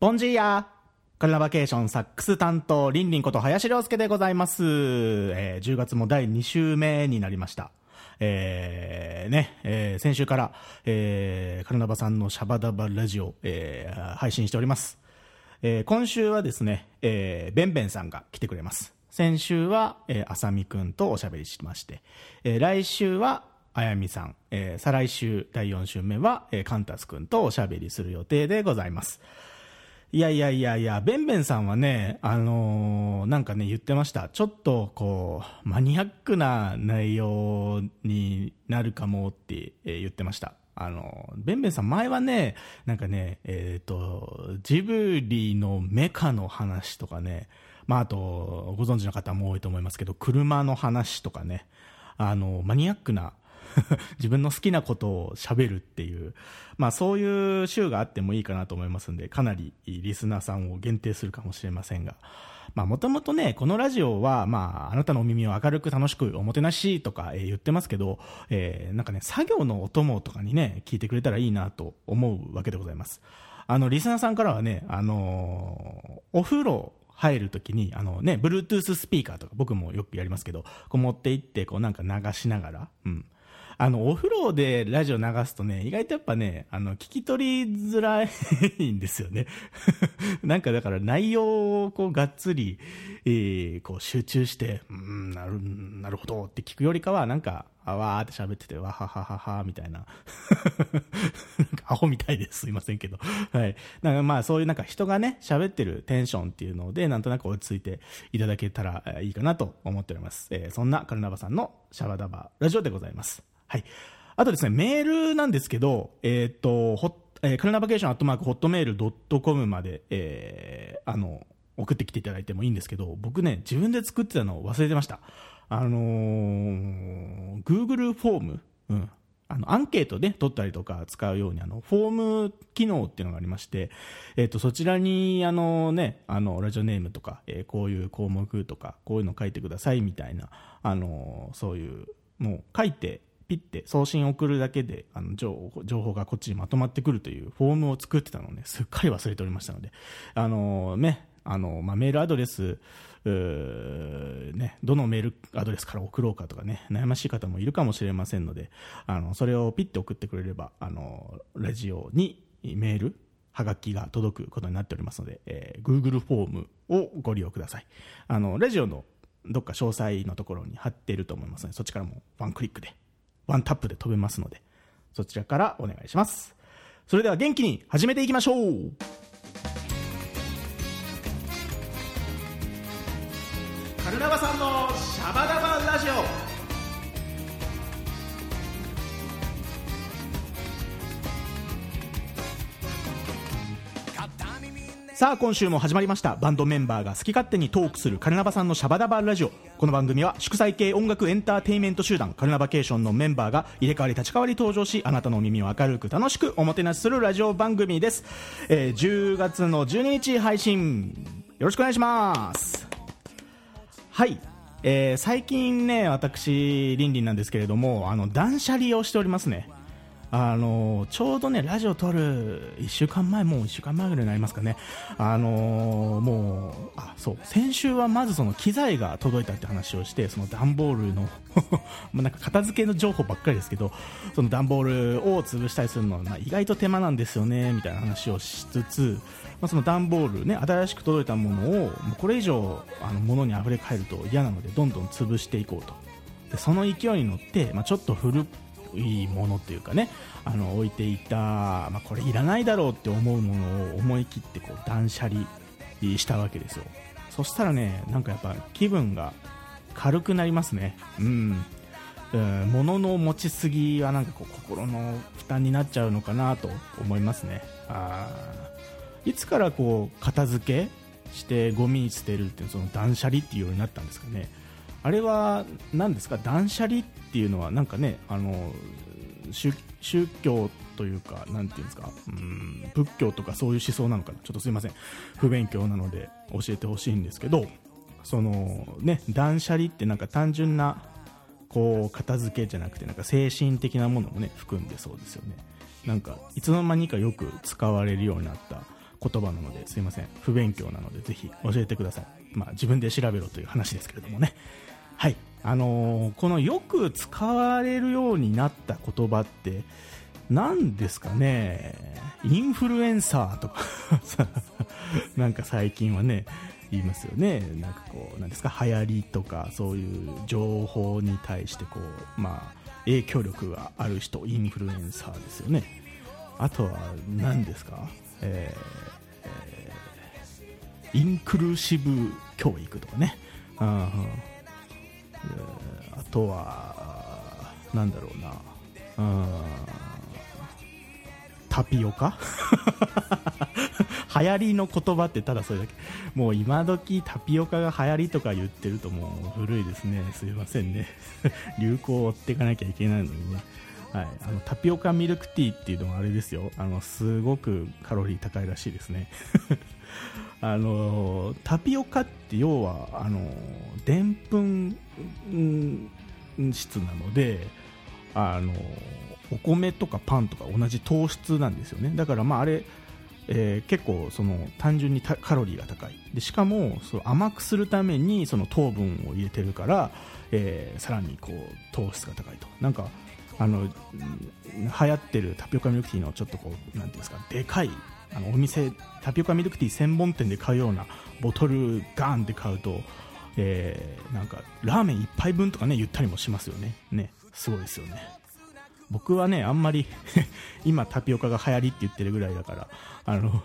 ボンジーヤカルナバケーションサックス担当、リンリンこと林良介でございます。えー10月も第2週目になりました。えーね、えー先週から、えーカルナバさんのシャバダバラジオ、えー配信しております。えー今週はですね、えーベンベンさんが来てくれます。先週は、えー、あさみくんとおしゃべりしまして、えー来週は、あやみさん、えー再来週第4週目は、えーカンタスくんとおしゃべりする予定でございます。いやいやいやいや、ベンベンさんはね、あのーなんかね、言ってました。ちょっと、こう、マニアックな内容になるかもって、えー言ってました。あの、ベンベンさん前はね、なんかね、えっ、と、ジブリのメカの話とかね、まあ、あと、ご存知の方も多いと思いますけど、車の話とかね、あの、マニアックな 自分の好きなことを喋るっていう、まあそういう週があってもいいかなと思いますんで、かなりリスナーさんを限定するかもしれませんが、まあもともとね、このラジオは、まああなたのお耳を明るく楽しくおもてなしとか、えー言ってますけど、えーなんかね、作業のお供とかにね、聞いてくれたらいいなと思うわけでございます。あの、リスナーさんからはね、あのーお風呂、入るときに、あのね、Bluetooth スピーカーとか僕もよくやりますけど、こう持って行って、こうなんか流しながら、うん。あの、お風呂でラジオ流すとね、意外とやっぱね、あの、聞き取りづらいんですよね。なんかだから内容をこうがっつり、えーこう集中して、うん、なる、なるほどって聞くよりかは、なんか、あわーって喋ってて、わはははは、みたいな。なんかアホみたいです。すいませんけど。はい。なんかまあそういうなんか人がね、喋ってるテンションっていうので、なんとなく落ち着いていただけたらいいかなと思っております。えーそんなカルナバさんのシャバダバラジオでございます。はい。あとですね、メールなんですけど、えーっと、ほえーカルナバケーションアットマークホットメールドットコムまで、えーあの、送ってきていただいてもいいんですけど、僕ね、自分で作ってたのを忘れてました。あのー Google フォーム、うん。あの、アンケートで取ったりとか使うように、あの、フォーム機能っていうのがありまして、えっ、と、そちらに、あのね、あの、ラジオネームとか、えーこういう項目とか、こういうの書いてくださいみたいな、あのそういう、もう書いて、ピッて送信送るだけであの情報がこっちにまとまってくるというフォームを作ってたのをね、すっかり忘れておりましたので、あのね、あの、まあ、メールアドレス、ね、どのメールアドレスから送ろうかとかね、悩ましい方もいるかもしれませんので、あの、それをピッて送ってくれれば、あの、ラジオにメール、はがきが届くことになっておりますので、えー Google フォームをご利用ください。あの、ラジオのどっか詳細のところに貼っていると思いますので、そっちからもワンクリックで、ワンタップで飛べますので、そちらからお願いします。それでは元気に始めていきましょうルナバさんのシャバダバラジオ。さあ今週も始まりました。バンドメンバーが好き勝手にトークするカルナバさんのシャバダバラジオ。この番組は祝祭系音楽エンターテインメント集団カルナバケーションのメンバーが入れ替わり立ち替わり登場しあなたの耳を明るく楽しくおもてなしするラジオ番組です、えー10月の12日配信。よろしくお願いします。はい、えー最近ね私リンリンなんですけれどもあの断捨離をしておりますね。あのちょうどねラジオ撮る1週間前もう1週間前ぐらいになりますかね。あのもうあそう。先週はまずその機材が届いたって話をしてその段ボールの まなんか片付けの情報ばっかりですけどその段ボールを潰したりするのは、意外と手間なんですよねみたいな話をしつつ、まあ、その段ボールね新しく届いたものをもうこれ以上あの物に溢れ返ると嫌なのでどんどん潰していこうと。でその勢いに乗って、まあ、ちょっと古いものっていうかねあの置いていた、まあ、これいらないだろうって思うものを思い切ってこう断捨離したわけですよ。そしたらねなんかやっぱ気分が軽くなりますね。うん。物の持ちすぎはなんかこう心の負担になっちゃうのかなと思いますね。あー。いつからこう片付けしてゴミ捨てるっていうその断捨離っていうようになったんですかね。あれは何ですか？断捨離っていうのはなんかねあの宗教というかなんていうんですか？うん仏教とかそういう思想なのかな？ちょっとすいません。不勉強なので教えてほしいんですけどそのね断捨離ってなんか単純なこう片付けじゃなくてなんか精神的なものもね含んでそうですよね。なんかいつの間にかよく使われるようになった。言葉なのですいません。不勉強なのでぜひ教えてください、まあ、自分で調べろという話ですけれどもね。はい。あのーこのよく使われるようになった言葉って何ですかね？インフルエンサーとか。さ なんか最近はね言いますよね。なんかこうなんですか？流行りとかそういう情報に対してこうまあ影響力がある人インフルエンサーですよね。あとは何ですか、えーえーインクルーシブ教育とかね、うんあとはなんだろうな。うん。タピオカ？流行りの言葉ってただそれだけ。もう今時タピオカが流行りとか言ってるともう古いですね。すいませんね。流行を追っていかなきゃいけないのにね。はい、あのタピオカミルクティーっていうのはあれですよ。あのすごくカロリー高いらしいですね。あのタピオカって要はあのでんぷん質なのであのお米とかパンとか同じ糖質なんですよね。だからまああれ、えー結構その単純にカロリーが高い。でしかもその甘くするためにその糖分を入れてるから、えーさらにこう糖質が高いと。なんかあの流行ってるタピオカミルクティーのちょっとこうなんていうんですかでかいあのお店タピオカミルクティー専門店で買うようなボトルガーンって買うと、えーなんかラーメン1杯分とかね言ったりもしますよね。ねすごいですよね。僕はねあんまり 今タピオカが流行りって言ってるぐらいだからあの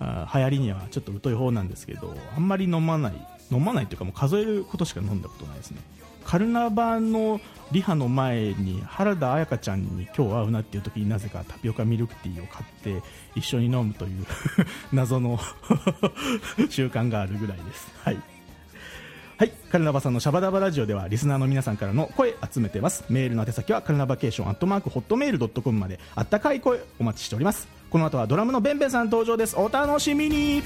流行りにはちょっと疎い方なんですけどあんまり飲まない飲まないというかもう数えることしか飲んだことないですね。カルナバのリハの前に原田彩香ちゃんに今日会うなっていう時になぜかタピオカミルクティーを買って一緒に飲むという 謎の 習慣があるぐらいですはいはい。カルナバさんのシャバダバラジオでは、リスナーの皆さんからの声集めてます。メールの宛先は、カルナバケーションアットマークホットメールドットコムまで、あったかい声お待ちしております。この後はドラムのベンベンさん登場です。お楽しみに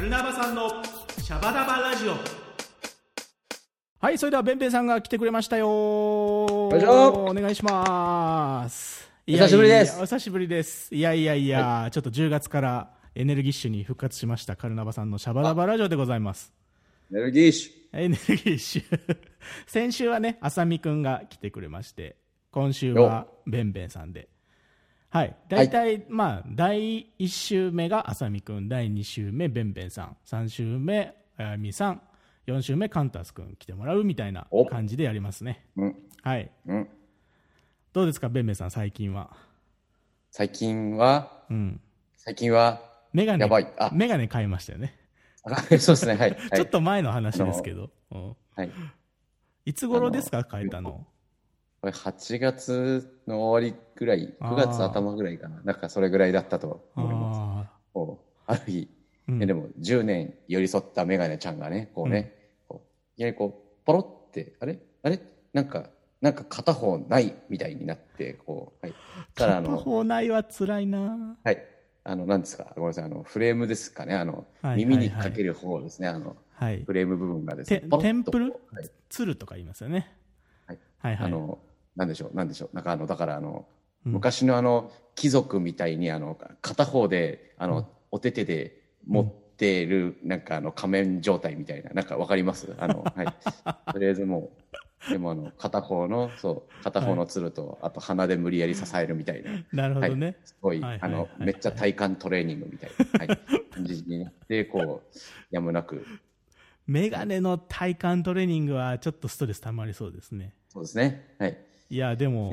カルナバさんのシャバダバラジオ。はいそれではベンベンさんが来てくれましたよ。お願いします。お久しぶりです。いやいやお久しぶりです。いやいやいや、ちょっと10月からエネルギッシュに復活しましたカルナバさんのシャバダバラジオでございます。エネルギッシエネルギッシュ。先週はね浅見くんが来てくれまして今週はよ。ベンベンさんではい。大体、まあ第1週目が浅見くん第2週目ベンベンさん3週目あやみさん4週目カンタスくん来てもらうみたいなお。感じでやりますね。ュ。うん。はい。うん。どうですかベンベンさん最近は？最近は、うん。最近は、メガネ。やばい。あ。メガネ買いましたよね、あそうですね、はい。はい。ちょっと前の話ですけど、うんはい。いつ頃ですか変えたの？これ8月の終わりぐらい、9月頭ぐらいかな。なんかそれぐらいだったと思います。あこうある日、ーうん。えでも10年寄り添ったメガネちゃんがね、こうね、こういきなりこう、ポロって、あれ？あれ？なんか、なんか片方ないみたいになって、こう、はい。たらあ片の、方ないは辛いな。はい。あの、なんですか、ごめんなさい、あの、フレームですかね、あの、はい耳にかける方ですね、あの、はい。フレーム部分がですてね、テンプルはい。鶴とか言いますよね。はい。はいはい。あの、なんでしょう、なんでしょう、なんかあの、だからあの、うん。昔のあの、貴族みたいにあの、片方で、あの、うん。お手手で持ってる、なんかあの、仮面状態みたいな、なんかわかります？あの、はい。とりあえずもう、でもあの、片方の、そう、片方の鶴と、あと鼻で無理やり支えるみたいな。なるほどね、はい、すごい、あの、はい。めっちゃ体幹トレーニングみたいな、はい、感じになって、こう、やむなく、メガネの体幹トレーニングはちょっとストレス溜まりそうですね。そうですね。はい。いやでも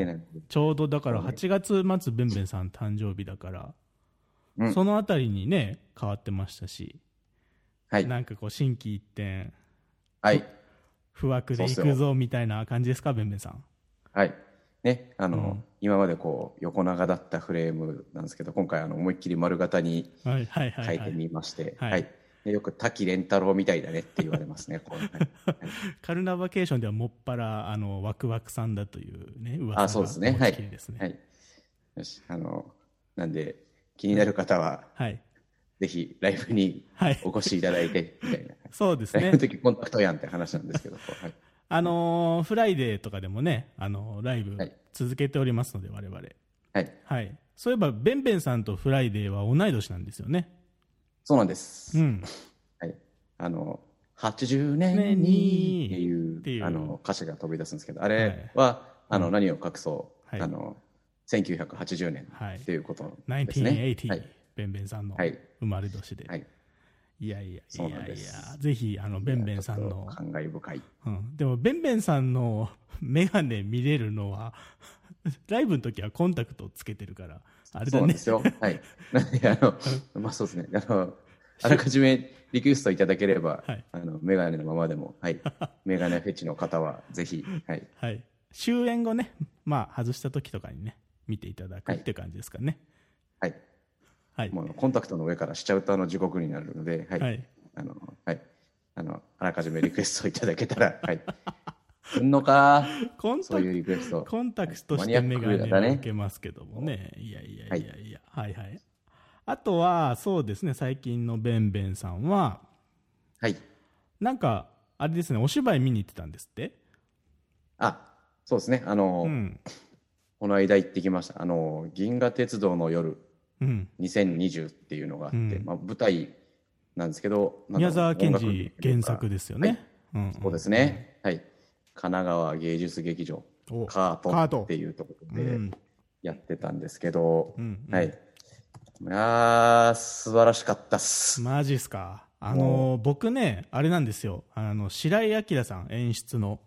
ちょうどだからそうね8月末ベンベンさん誕生日だから、うんそのあたりにね変わってましたし、はい。なんかこう心機一転はい。不惑でいくぞみたいな感じですかベンベンさんはい。ね、あの、うん今までこう、横長だったフレームなんですけど、今回あの、思いっきり丸型にはいはいはい、はい変えてみまして、はいはい。でよく滝廉太郎みたいだねって言われますね、カルナバケーションではもっぱらあのワクワクさんだというね噂があ、そうですね。持はいあの、なんで、気になる方は、はい。ぜひライブにはい。お越しいただいて、みたいな。そうですねの。時コンタクトやんって話なんですけど、はい。あのーフライデーとかでもね、あのーライブはい続けておりますので、我々。はい。はい。そういえば、ベンベンさんとフライデーは同い年なんですよね。そうなんです。うん。はい。あの、80年にっていう、あの、歌詞が飛び出すんですけど、あれは、あの、うん何を隠そう、はいあの、1980年はいっていうことですね。1980、はい。ベンベンさんのはい。生まれ年で。はい。いやいやいやいやぜひ、あの、ベンベンさんの感慨深い。うん。でも、ベンベンさんのメガネ見れるのは、ライブの時はコンタクトつけてるから、あれだねそうなんで。すよ。はい。なんで、あの、まあそうですね。あの、あらかじめリクエストいただければ、はいあの、メガネのままでも、はい。メガネフェチの方は、ぜひ、はい。はい。終演後ね、まあ、外した時とかにね、見ていただくはいって感じですかね。はい。はい。もう、コンタクトの上からしちゃうと、あの、地獄になるので、はい。はい。あの、はい。あの、あらかじめリクエストいただけたら、はい。すんのか？コンタういうリクエスト。コンタクトとしてメガネを受けますけどもね。いやいやいやいや。はいはい。あとは、そうですね、最近のベンベンさんは、はい。なんか、あれですね、お芝居見に行ってたんですって？あ、そうですね。あの、うん。この間行ってきました。あの、銀河鉄道の夜うん。2020っていうのがあって、うんまあ、舞台なんですけど、宮沢賢治原作ですよね。うん。そうですね。はい。神奈川芸術劇場、おカカートっていうところでうん。やってたんですけど、うん。はい。いやー、素晴らしかったっす。マジっすか？あの、僕ね、あれなんですよ。あの、白井明さん、演出の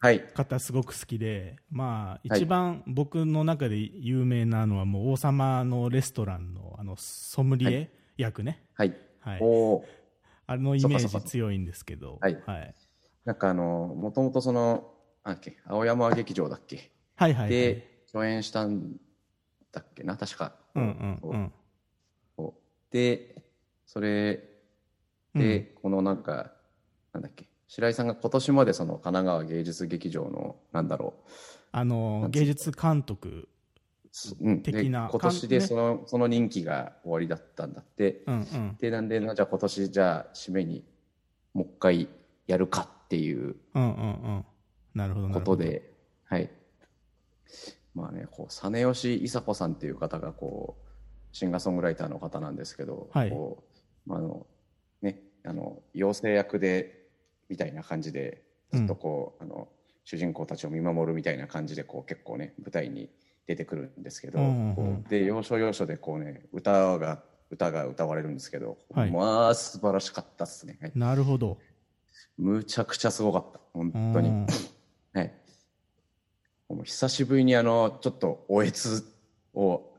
はい。方すごく好きで、まあ、はい一番僕の中で有名なのはもう王様のレストランのあのソムリエ役ね。はい。はい。おーあのイメージ強いんですけど。はいはい。なんかあの、もともとその、なんだっけ、青山劇場だっけ、はいはいはい。で、共演したんだっけな、確か。うんうんうん。で、それで、このなんか、なんだっけ、白井さんが今年までその神奈川芸術劇場の、なんだろあの芸術監督。う、うん、で的な今年でその,、その任期が終わりだったんだって。うんうん。で、なんで、じゃあ今年じゃあ締めにもう一回やるかっていううんうんうん。なるほどなるほど。ことで、はい。まあね、こう、実吉伊佐子さんっていう方が、こう、シンガーソングライターの方なんですけど、はいこう、まあ、あの、ね、あの、妖精役で、みたいな感じで、ずっとこう、あの、主人公たちを見守るみたいな感じで、こう、結構ね、舞台に出てくるんですけど、うんうんうんこうで、要所要所で、こうね、歌が、歌が歌われるんですけど、はいまあ、素晴らしかったっすね。はいなるほど。むちゃくちゃすごかった。本当に。うん はい。もう久しぶりにあの、ちょっとおえつを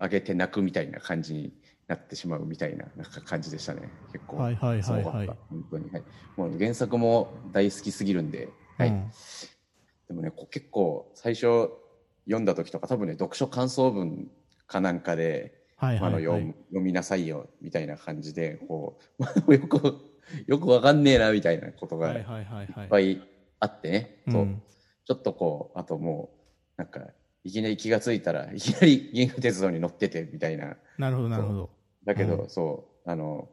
上げて泣くみたいな感じになってしまうみたいななんか感じでしたね。結構。はいはいはいはいすごかった本当に。はい。もう原作も大好きすぎるんで、はい。うんでもね、結構最初読んだ時とか多分ね、読書感想文かなんかで、はいあのはいはい読む。読みなさいよみたいな感じで、こう、よく、よくわかんねえなみたいなことがはいっぱいあってね、ちょっとこう、あともう、なんか、いきなり気がついたらいきなり銀河鉄道に乗っててみたいな。なるほどなるほど。だけど、うん。そう、あの、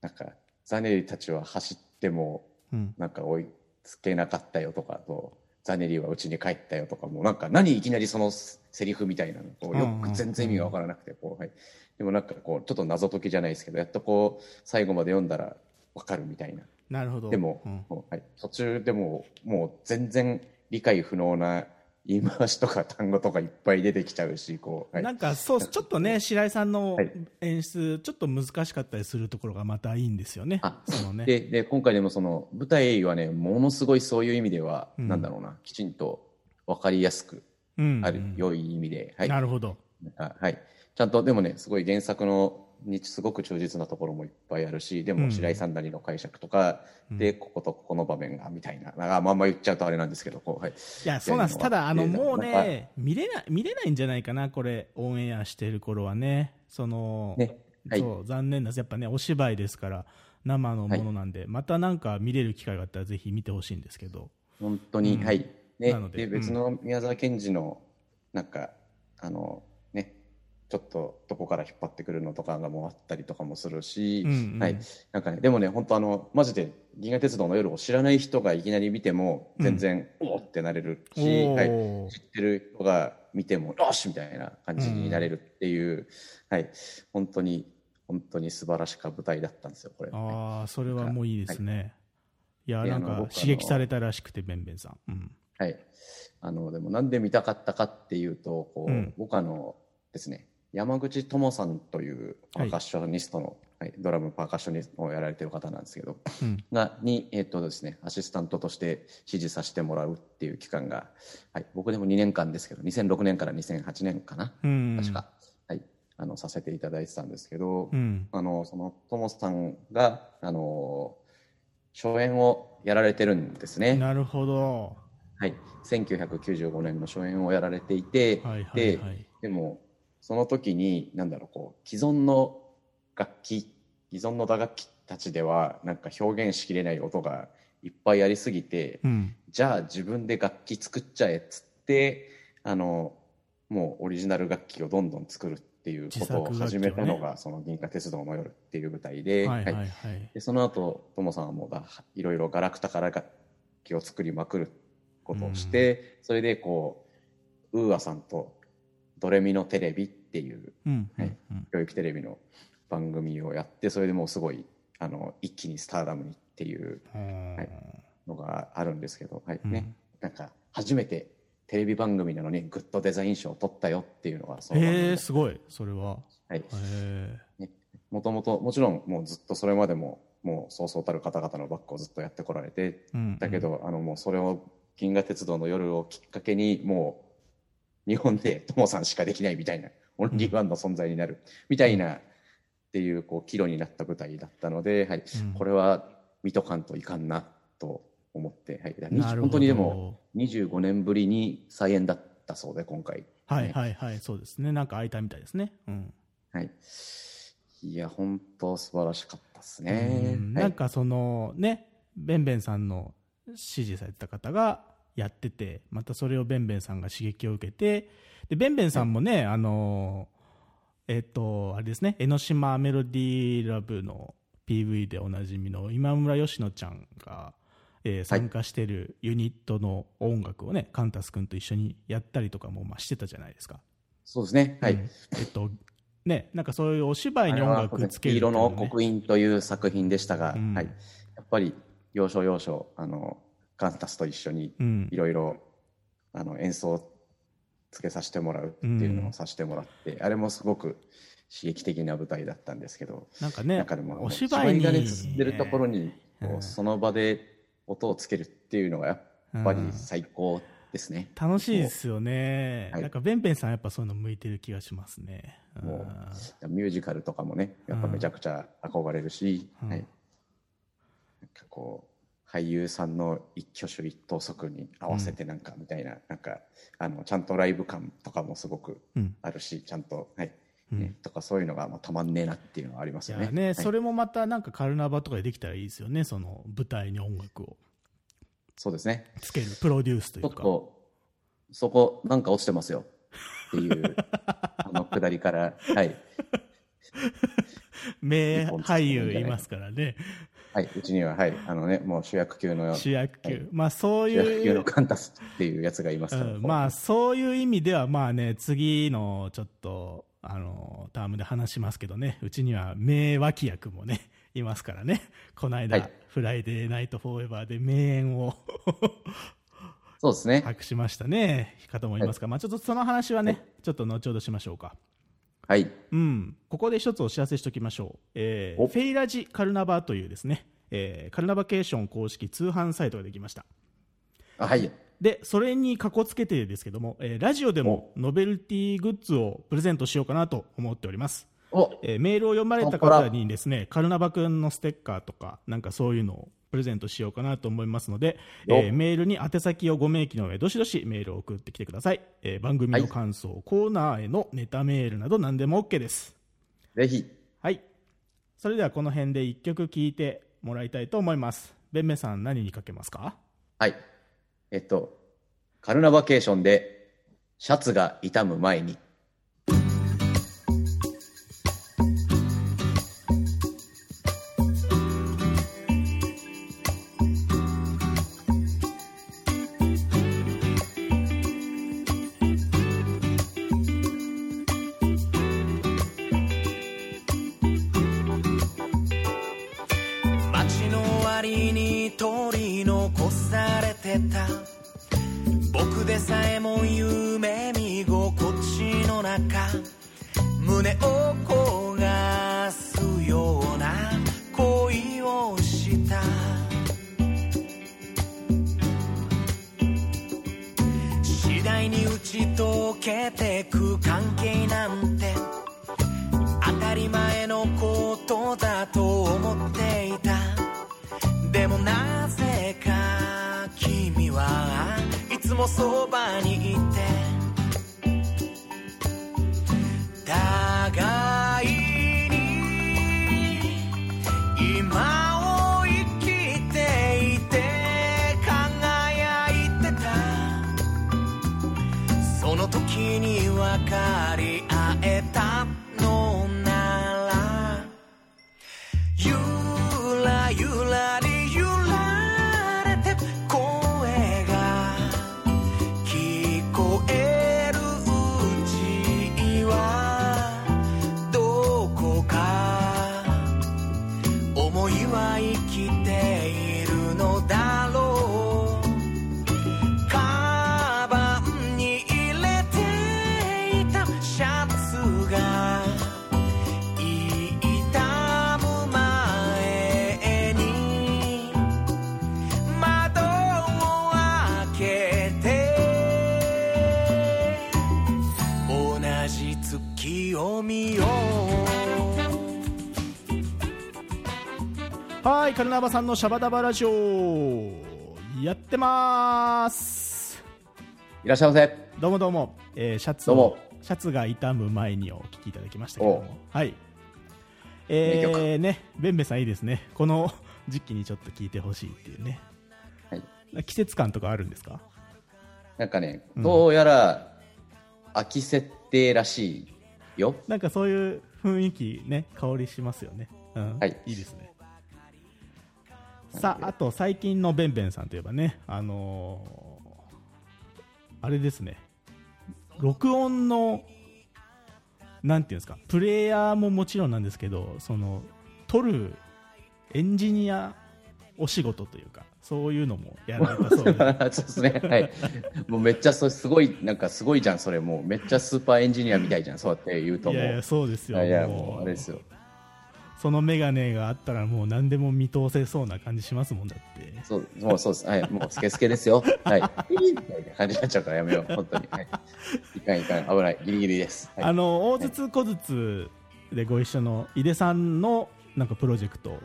なんか、ザネリたちは走っても、うん。なんか追いつけなかったよとかと、ザネリは家に帰ったよとかも、なんか何いきなりそのセリフみたいなの、こうよく全然意味がわからなくて、こう、はい。でもなんかこう、ちょっと謎解きじゃないですけど、やっとこう、最後まで読んだらわかるみたいな。なるほど。でも、うん。はい、途中でももう全然理解不能な言い回しとか単語とかいっぱい出てきちゃうし、こう、はい。なんかそう、ちょっとね、白井さんのはい。演出、ちょっと難しかったりするところがまたいいんですよね。あそのね。でで今回でもその舞台はねものすごいそういう意味では、うん。なんだろうなきちんと分かりやすくうん。ある、良い意味で、はい。なるほど。あはい、ちゃんとでもねすごい原作のにすごく忠実なところもいっぱいあるしでうん。も白井さんなりの解釈とか、うん。でこことここの場面がみたいな。なんかまんま言っちゃうとあれなんですけどこう、はい、いや、そうなんです。ただ、あの、でもうね、見れない、見れないんじゃないかな、これ、オンエアしてる頃はね。その、ね。はい。そう、残念なんです。やっぱね、お芝居ですから、生のものなんで、またなんか見れる機会があったらぜひ見てほしいんですけど。本当に、うん。はい。ね。なの、でで、別の宮沢賢治の、なんか、あの、ね、ちょっとどこから引っ張ってくるのとかがもうあったりとかもするし、うんうんはい。なんかね、でもね、本当あの、マジで銀河鉄道の夜を知らない人がいきなり見ても、全然、おーってなれるし、おはい。ー知ってる人が見ても、よしみたいな感じになれるっていう、はい。本当に、本当に素晴らしか舞台だったんですよ、これ。ああ、それはもういいですね。いや、でなんか刺激されたらしくて、べんべんさん。うん。はい。あの、でもなんで見たかったかっていうと、こう、うん僕あのですね、山口智さんというパーカッショニストの、はいドラムパーカッショニストをやられてる方なんですけど、うん。が、に、えっ、とですね、アシスタントとして指示させてもらうっていう期間が、はい、僕でも2年間ですけど、2006年から2008年かな、うん。確か、はい、あの、させていただいてたんですけど、うん。あの、その、ともさんが、あの、初演をやられてるんですね。なるほど。はい、1995年の初演をやられていて、はいはいではい。でもその時になんだろうこう既存の楽器既存の打楽器たちではなんか表現しきれない音がいっぱいありすぎて、うん。じゃあ自分で楽器作っちゃえっつってあのもうオリジナル楽器をどんどん作るっていうことを始めたのが、その銀河鉄道の夜っていう舞台で、はいはいははいい。でその後ともさんはもうだいろいろガラクタから楽器を作りまくることをして、それでこうウーアさんと「ドレミのテレビ」っていううん。はいうん教育テレビの番組をやってそれでもうすごいあの一気にスターダムにっていううん。はいのがあるんですけど、はいうんね、なんか初めてテレビ番組なのにグッドデザイン賞を取ったよっていうのがそのえ、ですごい。それは。はいへえ。もともともちろんもうずっとそれまでももうそうそうたる方々のバックをずっとやってこられてうん。だけど、あのもうそれを銀河鉄道の夜をきっかけにもう日本でトモさんしかできないみたいなオンリーワンの存在になるみたいなっていうこう岐路になった舞台だったので、はい、うん。これは見とかんといかんなと思って、はい、本当にでも25年ぶりに再演だったそうで今回、はいはい。はい、そうですね。なんか空いたみたいですね。うん。はい、いや本当素晴らしかったですね、はい。うんなんかそのね、ベンベンさんの指示されてた方がやってて、またそれをベンベンさんが刺激を受けて、で、ベンベンさんもね、あの、えっと、あれですね、江ノ島メロディーラブの PV でおなじみの今村佳乃ちゃんが、えー参加してるユニットの音楽をね、カンタス君と一緒にやったりとかもまあしてたじゃないですか。そうですね。はい、うん。えっと、ね、なんかそういうお芝居に音楽つける黄色のね。刻印という作品でしたが、うん。はい、やっぱり要所要所あのカンタスと一緒にうん。いろいろあの演奏をつけさせてもらうっていうのをさせてもらって、あれもすごく刺激的な舞台だったんですけど、なんかねなんかでもお芝居にがね進んでるところにこううんその場で音をつけるっていうのがやっぱり最高ですね。楽しいですよね、はい。なんかベンベンさんやっぱそういうの向いてる気がしますね。もうミュージカルとかもねやっぱめちゃくちゃ憧れるし、うん。はい、なんかこう俳優さんの一挙手一投足に合わせてなんかみたいな,、なんかあのちゃんとライブ感とかもすごくうん。あるしちゃんと、はい。うん。ね、とかそういうのがまあたまんねえなっていうのはありますよね。ね、はい。それもまたなんかカルナバとかでできたらいいですよね、その舞台に音楽を。そうですね。つける、プロデュースというか。そこなんか落ちてますよ。っていう あのくだりから、はい名俳優い。ますからね、はい、うちには、はい、あのね、もう主役級の主役級、はい。まあそう主役級いう、のカンタスっていうやつがいますから、うん、まあそういう意味では、まあね、次のちょっと、あのタームで話しますけどね、うちには名脇役もね、いますからね、この間、はい。フライデーナイトフォーエバーで名演をそうですね。博しましたね、方もいますが、まあちょっとその話はね、ちょっと後ほどしましょうか。はい。うん、ここで一つお知らせしておきましょう、えーお。フェイラジカルナバというですね、えーカルナバケーション公式通販サイトができました。あはい。でそれにかこつけてですけども、えーラジオでもノベルティグッズをプレゼントしようかなと思っております、お。えーメールを読まれた方にですねカルナバくんのステッカーとかなんかそういうのをプレゼントしようかなと思いますので、よえーメールに宛先をご明記の上どしどしメールを送ってきてください、えー番組の感想、コーナーへのネタメールなど何でも OK ですぜひ。はい。それではこの辺で一曲聴いてもらいたいと思います。べんべさん何にかけますか？はい。えっと、カルナバケーションで、シャツが傷む前に。ナバさんのシャバダバラジオ、やってます。いらっしゃいませ。どうもどうも、えーシャツをどうも、シャツが傷む前にお聞きいただきましたけども、はい。え名ー、ね、ベンベさんいいですね。この時期にちょっと聞いてほしいっていうね。はい。季節感とかあるんですか？なんかね、どうやら、秋設定らしいよ。なんかそういう雰囲気ね、香りしますよね。うん。はいいいですね。さあ、あと最近のベンベンさんといえばね、あのーあれですね、録音の、なんていうんですか、プレイヤーももちろんなんですけど、その、撮るエンジニアお仕事というか、そういうのもやられたそうで。そうですね。はい。もうめっちゃそすごい、なんかすごいじゃん、それもう。めっちゃスーパーエンジニアみたいじゃん、そうやって言うともう。いやいや、そうですよ。いやもうあれですよ。そのメガネがあったらもう何でも見通せそうな感じしますもんだって。そう、もうそうです。はい。もうスケスケですよ。はい。みたいな感じになっちゃうからやめよう。本当に。はい。いかんいかん。危ない。ギリギリです。はい。あの大筒小筒でご一緒の井出さんのなんかプロジェクト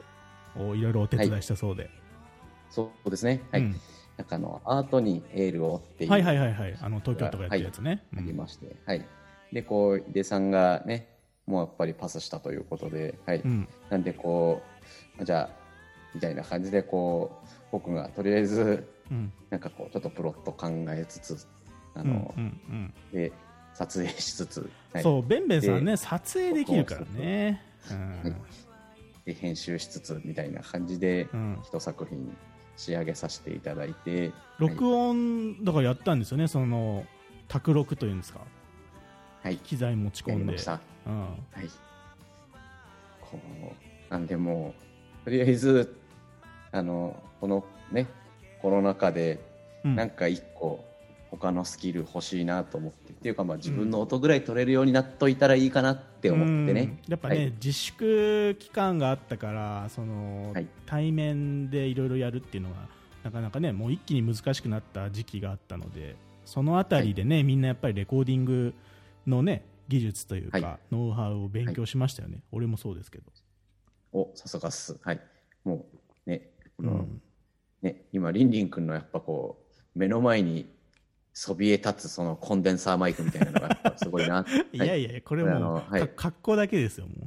をいろいろお手伝いしたそうで、そうですね。はい。うんなんかあの、アートにエールをっていう。はいはいはいはいあの東京都がやってるやつね、あうんりまして、はい。で、こう、井出さんがね、もうやっぱりパスしたということで、はい。うん。なんで、こう、じゃあ、みたいな感じで、こう、僕がとりあえず、うん。なんかこう、ちょっとプロット考えつつ、あうんの、うんうん。で、撮影しつつ、はい、そうベンベンさんね撮影できるからね、うん。はい。で編集しつつみたいな感じでうん。一作品仕上げさせていただいて、録音だからやったんですよねその卓録というんですかはい、機材持ち込んで。やりました。うん。はい。こう、なんでもう、とりあえず、あの、このね、コロナ禍で、うん。なんか一個、他のスキル欲しいなと思って、っていうか、まあ自分の音ぐらい取れるようになっといたらいいかなって思ってね。うん。やっぱね、はい。自粛期間があったからその、はい。対面でいろいろやるっていうのがなかなかねもう一気に難しくなった時期があったのでそのあたりでね、みんなやっぱりレコーディングのね技術というか、はい。ノウハウを勉強しましたよね、俺もそうですけど、お、さすがっす。はい。もう、ね、この、うん。ね、今、リンリン君のやっぱこう、目の前にそびえ立つそのコンデンサーマイクみたいなのがすごいな。いやい。やいやこれもう、格好だけですよもう、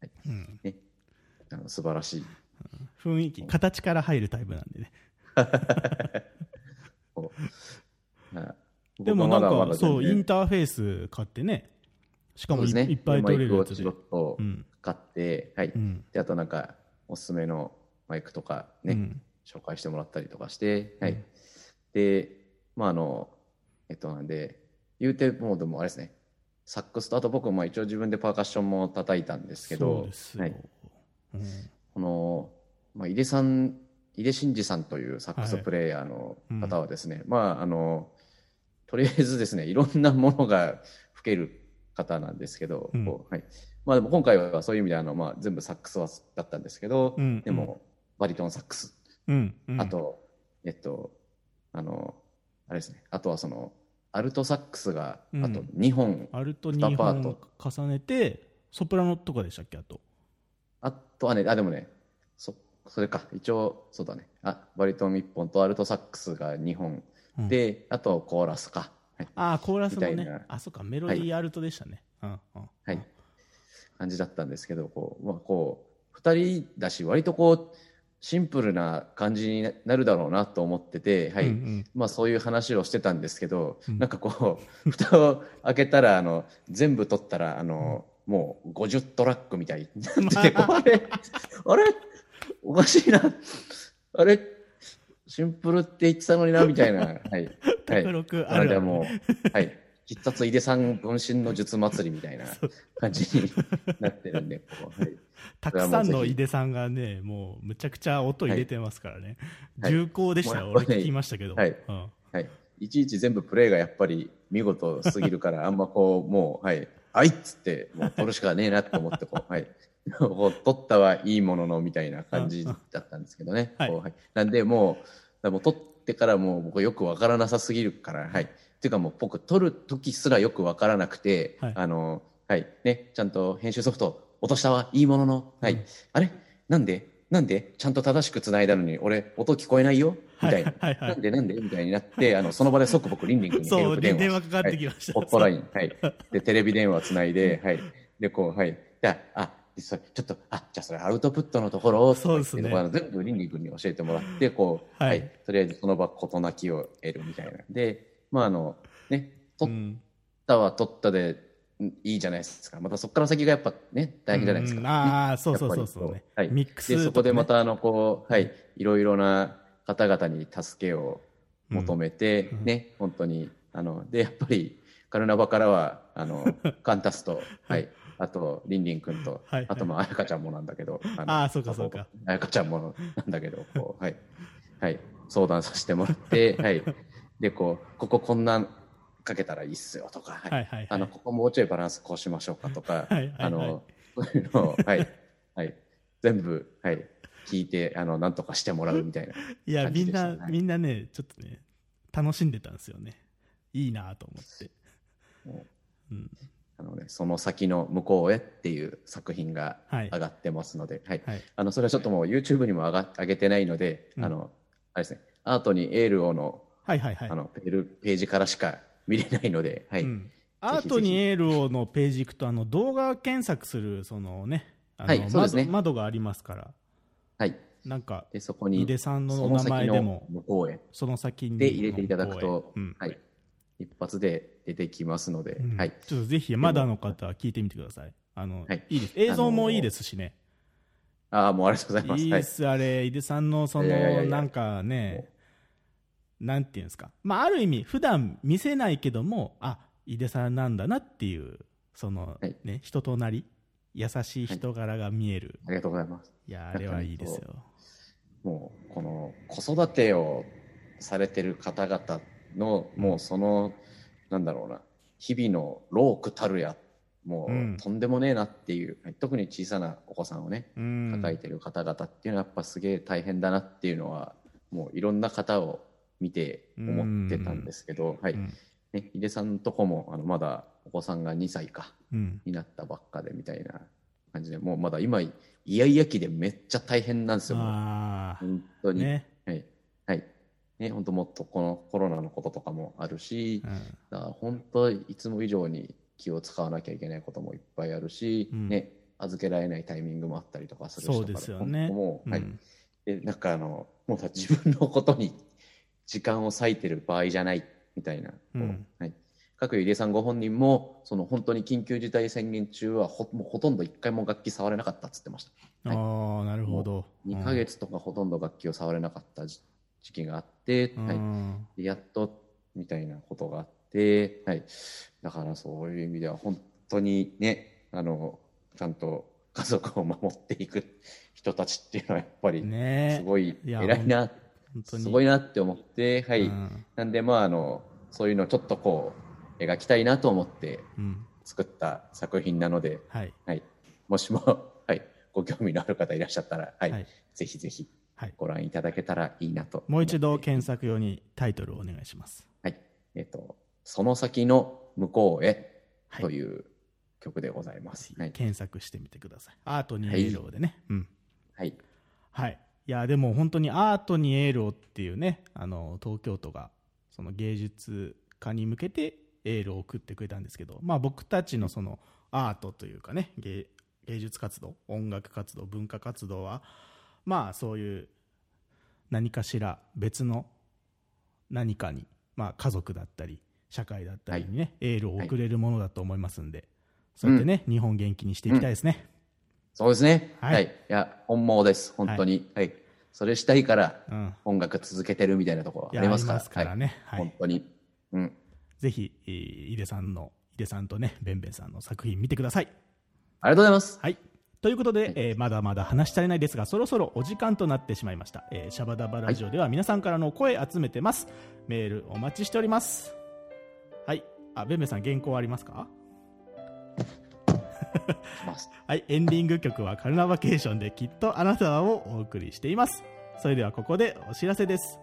はい。うん、ね、あの素晴らしい。雰囲気形から入るタイプなんでね。こう。はいでもなんかそうインターフェース買ってねしかもい,、っぱい取れるやつで。マイクをチロッとうん買って、はい。うん。で、あとなんか、おすすめのマイクとかね、うん。紹介してもらったりとかして、はい。うんで、まああの、えっとなんで、言うてもうでもあれですね、サックスと、あと僕もまあ一応自分でパーカッションも叩いたんですけそどはい。うん。この、まあ、井出さん、井出真二さんというサックスプレイヤーの方はですね、まあ、あの、とりあえずですね、いろんなものが吹ける方なんですけど、うん。こうはい。まあでも今回はそういう意味であの、まあ全部サックスはだったんですけど、うんでも、バリトンサックス、うん。うん。あ、と、えっと、あの、あれですね、あとはその、アルトサックスが、うん。あと2本、アルト2二パー本ト重ねて、ソプラノとかでしたっけ、あと。あとはね、あ、でもね、そ、それか、一応、そうだね、あ、バリトン1本とアルトサックスが2本、うんで、あとコーラスか。はい。ああ、コーラスもねみたいな。あ、そっか、メロディーアルトでしたね。うんうんはい。感じだったんですけど、こう、まあ、こう、二人だし、割とこう、シンプルな感じになるだろうなと思ってて、はい。うんうんまあそういう話をしてたんですけど、うんなんかこう、蓋を開けたら、あの、全部取ったら、あの、もう50トラックみたいになってて、あれ、あれ？おかしいな。あれ？シンプルって言ってたのにな、みたいな。はい。はい。あなのるあるでもう、はい。必殺井出さん分身の術祭りみたいな感じになってるんで、こうはい。たくさんの井出さんがね、もうむちゃくちゃ音入れてますからね。はい重厚でしたよ、俺もうやっぱり聞きましたけど。はいうんはい。いちいち全部プレイがやっぱり見事すぎるから、あんまこう、もう、はい。あいっつって、もう取るしかねえなって思って、こう、はい。取ったはいいもののみたいな感じだったんですけどね。はいはい、なんで、もう、もう取ってからもう僕よくわからなさすぎるから、はい。っていうかもう僕取る時すらよくわからなくて、はいあの、はい。ね、ちゃんと編集ソフト落としたはいいものの、はい。うんあれ？なんで？なんで？ちゃんと正しく繋いだのに、俺、音聞こえないよ？みたいな。はいはいはいなんでなんで？みたいになって、あの、その場で即僕、リンリン君にそう、ヘルプ電話。電話かかってきました。ホットライン。はい。で、テレビ電話つないで、はい。で、こう、はい。じゃあ、あ、それちょっと、あ、じゃあそれアウトプットのところを、そうですね全部リンリン君に教えてもらって、こう、ははいい。とりあえずその場、事なきを得るみたいな。で、まあ、あの、ね、う取っんたは取ったで、んいいじゃないですか。またそこから先がやっぱね、大変じゃないですか。うんああ、そうそうそうそうね。はい、ミックスねで、そこでまた、あの、こう、はい、いろいろな方々に助けを求めて、うん。ね、本当に、あの、で、やっぱり、カルナバからは、あの、カンタスと、はい、あと、リンリン君と、はいあと、まあ、あやかちゃんもなんだけど、あのあーそうかそうか。あやかちゃんもなんだけど、こう、はい、はい、相談させてもらって、はい、で、こう、こここんなかけたらいいっすよとか、はい。はいはいはい。あの、ここもうちょいバランスこうしましょうかとか、はいはいはい。あの、そういうのを、はい、はい、全部、はい、聞いて、あの、なんとかしてもらうみたいな。いや、感みんな、みんなね、ちょっとね、楽しんでたんですよね。いいなと思って。もうん。あのね、その先の向こうへっていう作品がはい上がってますので、はい。はい。あの、それはちょっともう YouTube にも上が上げてないので、うんあの、あれですね、アートにエールをの、はいはいはいあ。の、ペールページからしか見れないので、はい。うん、アートにエールをのページ行くと、あの動画検索する、そのね、あのはいそうですね窓窓がありますから、はい。なんか、で、そこに、井出さんのそお名前でも、向こうへその先に。で入れていただくと、うんはい。一発で出てきますので、うんはい。ちょっとぜひ、まだの方は聞いてみてください。あの、はいい、いです。映像もいいですしね。ああ、もうありがとうございます。はい。いいです、あれ、井出さんのその、いやいやいやいやなんかね、なんていうんですか。まあ、ある意味、普段見せないけども、あ、井出さんなんだなっていう、その、はいね、人となり、優しい人柄が見える。ありがとうございます。いや、あれはいいですよ。もう、この子育てをされてる方々の、もうその、なんだろうな、日々の労苦たるや、もうんうとんでもねえなっていう、特に小さなお子さんをね、うん。抱えてる方々っていうのはやっぱすげえ大変だなっていうのは、もういろんな方を見て思ってたんですけど、はい。うんね、井出さんのとこも、あの、まだお子さんが2歳か、うん。になったばっかでみたいな感じで、もうまだ今、イヤイヤ期でめっちゃ大変なんですよ。本当に。ね。はい。はい。ね、本当もっとこのコロナのこととかもあるし、うんだから本当いつも以上に気を使わなきゃいけないこともいっぱいあるし、うんね、預けられないタイミングもあったりとかするしそうですよね。もう、はい。うんで、なんかあの、もうさ自分のことに時間を割いてる場合じゃないみたいな。こううんはい。各入江さんご本人も、その本当に緊急事態宣言中はほもうほとんど一回も楽器触れなかったっつってました。はいああ、なるほど。2ヶ月とかほとんど楽器を触れなかった時時期があって、うん。はい。やっとみたいなことがあって、はい。だからそういう意味では本当にね、あの、ちゃんと家族を守っていく人たちっていうのはやっぱり、ねすごい偉いな、本当に。すごいなって思って、はい。うんなんで、まあ、あの、そういうのをちょっとこう、描きたいなと思ってうん。作った作品なので、はい。はい。もしも、はい、ご興味のある方いらっしゃったら、はい、はいぜひぜひはい。ご覧いただけたらいいなと。もう一度検索用にタイトルをお願いします。はい。えっ、と、その先の向こうへはいという曲でございます。はい。検索してみてください。アートにエールをでね。うん。はい。はい。いや、でも本当にアートにエールをっていうね、あの、東京都が、その芸術家に向けてエールを送ってくれたんですけど、まあ僕たちのそのアートというかね、芸芸術活動、音楽活動、文化活動は、まあそういう何かしら別の何かに、まあ家族だったり、社会だったりにね、エールを送れるものだと思いますんで、そうやってね、日本元気にしていきたいですね。そうですね。ははいい。い、や、本望です。本当に。はい。それしたいから、うん。音楽続けてるみたいなところありますから。からねは。はいい本当に。うん。ぜひ、えー井出さんの、井出さんとね、ベンベンさんの作品見てください。ありがとうございます。はい。ということで、えーまだまだ話し足りないですが、そろそろお時間となってしまいました。えーシャバダバラジオでは皆さんからの声集めてます。メールお待ちしております。はい。あ、ベンベンさん原稿ありますか？はい。エンディング曲はカルナバケーションできっとあなたはをお送りしています。それではここでお知らせです。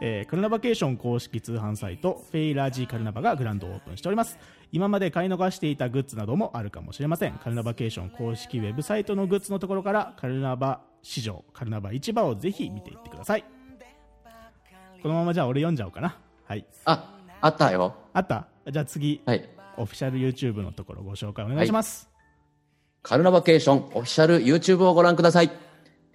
えーカルナバケーション公式通販サイト、フェイラージーカルナバがグランドオープンしております。今まで買い逃していたグッズなどもあるかもしれません。カルナバケーション公式ウェブサイトのグッズのところから、カルナバ市場、カルナバ市場をぜひ見ていってください。このままじゃあ俺読んじゃおうかな。はい。あ、あったよ。あった？じゃあ次、はい。オフィシャル YouTube のところご紹介お願いします。カルナバケーションオフィシャル YouTube をご覧ください。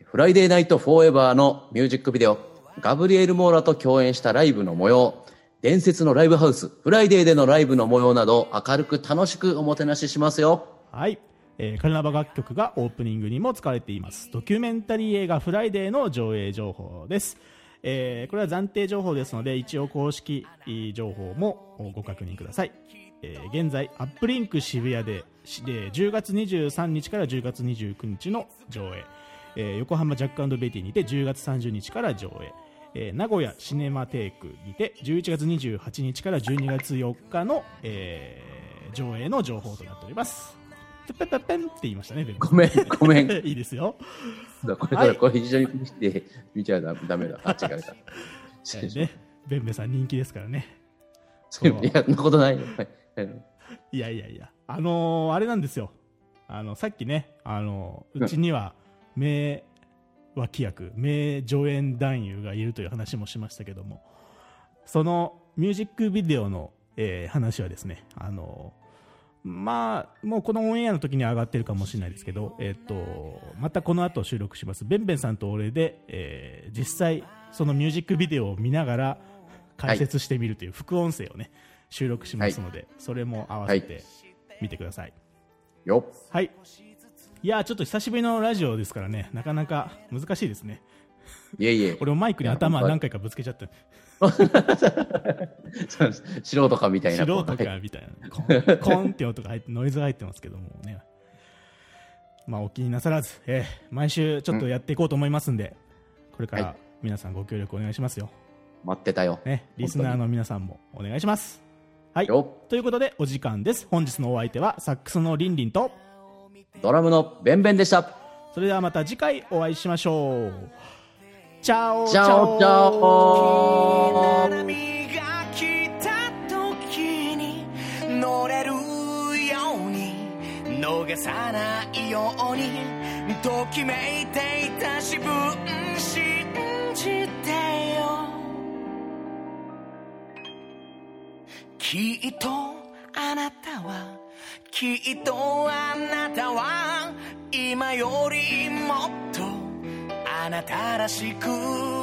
フライデーナイトフォーエバーのミュージックビデオ、ガブリエル・モーラと共演したライブの模様、伝説のライブハウス、フライデーでのライブの模様など、明るく楽しくおもてなししますよ。はい、えーカルナバ楽曲がオープニングにも使われていますドキュメンタリー映画「フライデー」の上映情報です、えーこれは暫定情報ですので一応公式情報もご確認ください、えー現在アップリンク渋谷でしで10月23日から10月29日の上映、えー横浜ジャックベティにて10月30日から上映えー名古屋シネマテークにて11月28日から12月4日の、えー上映の情報となっております。ペッペッペンって言いましたね、ごめん、ごめん。いいですよ。これ、はいこれ非常に見て、見ちゃダダメだ。あ、違う ね、ベンベさん人気ですからね。いや、そんなことないよ。はいいやいやいや、あのーあれなんですよ。あの、さっきね、あのーうちには名脇役、名助演男優がいるという話もしましたけども、そのミュージックビデオの、えー話はですね、あのーまあ、もうこのオンエアの時に上がってるかもしれないですけど、えっ、と、またこの後収録します。ベンベンさんと俺で、えー実際、そのミュージックビデオを見ながら解説してみるという副音声をね、収録しますので、それも合わせて見てください。よっ。はい。いやー、ちょっと久しぶりのラジオですからね、なかなか難しいですね。いえいえ。俺もマイクに頭何回かぶつけちゃった。素人かみたいな。素人はいかみたいな。コンコンって音が入って、ノイズが入ってますけどもね。まあ、お気になさらず、えー毎週ちょっとやっていこうと思いますんで、これから皆さんご協力お願いしますよ。待ってたよ。ね、リスナーの皆さんもお願いします。はい。よということで、お時間です。本日のお相手は、サックスのリンリンと、ドラムのベンベンでした。それではまた次回お会いしましょう。チャオチャオチャオ波が来た時に乗れるように逃さないようにときめいていた自分信きっとあなたはきっとあなたは今よりもっとあなたらしく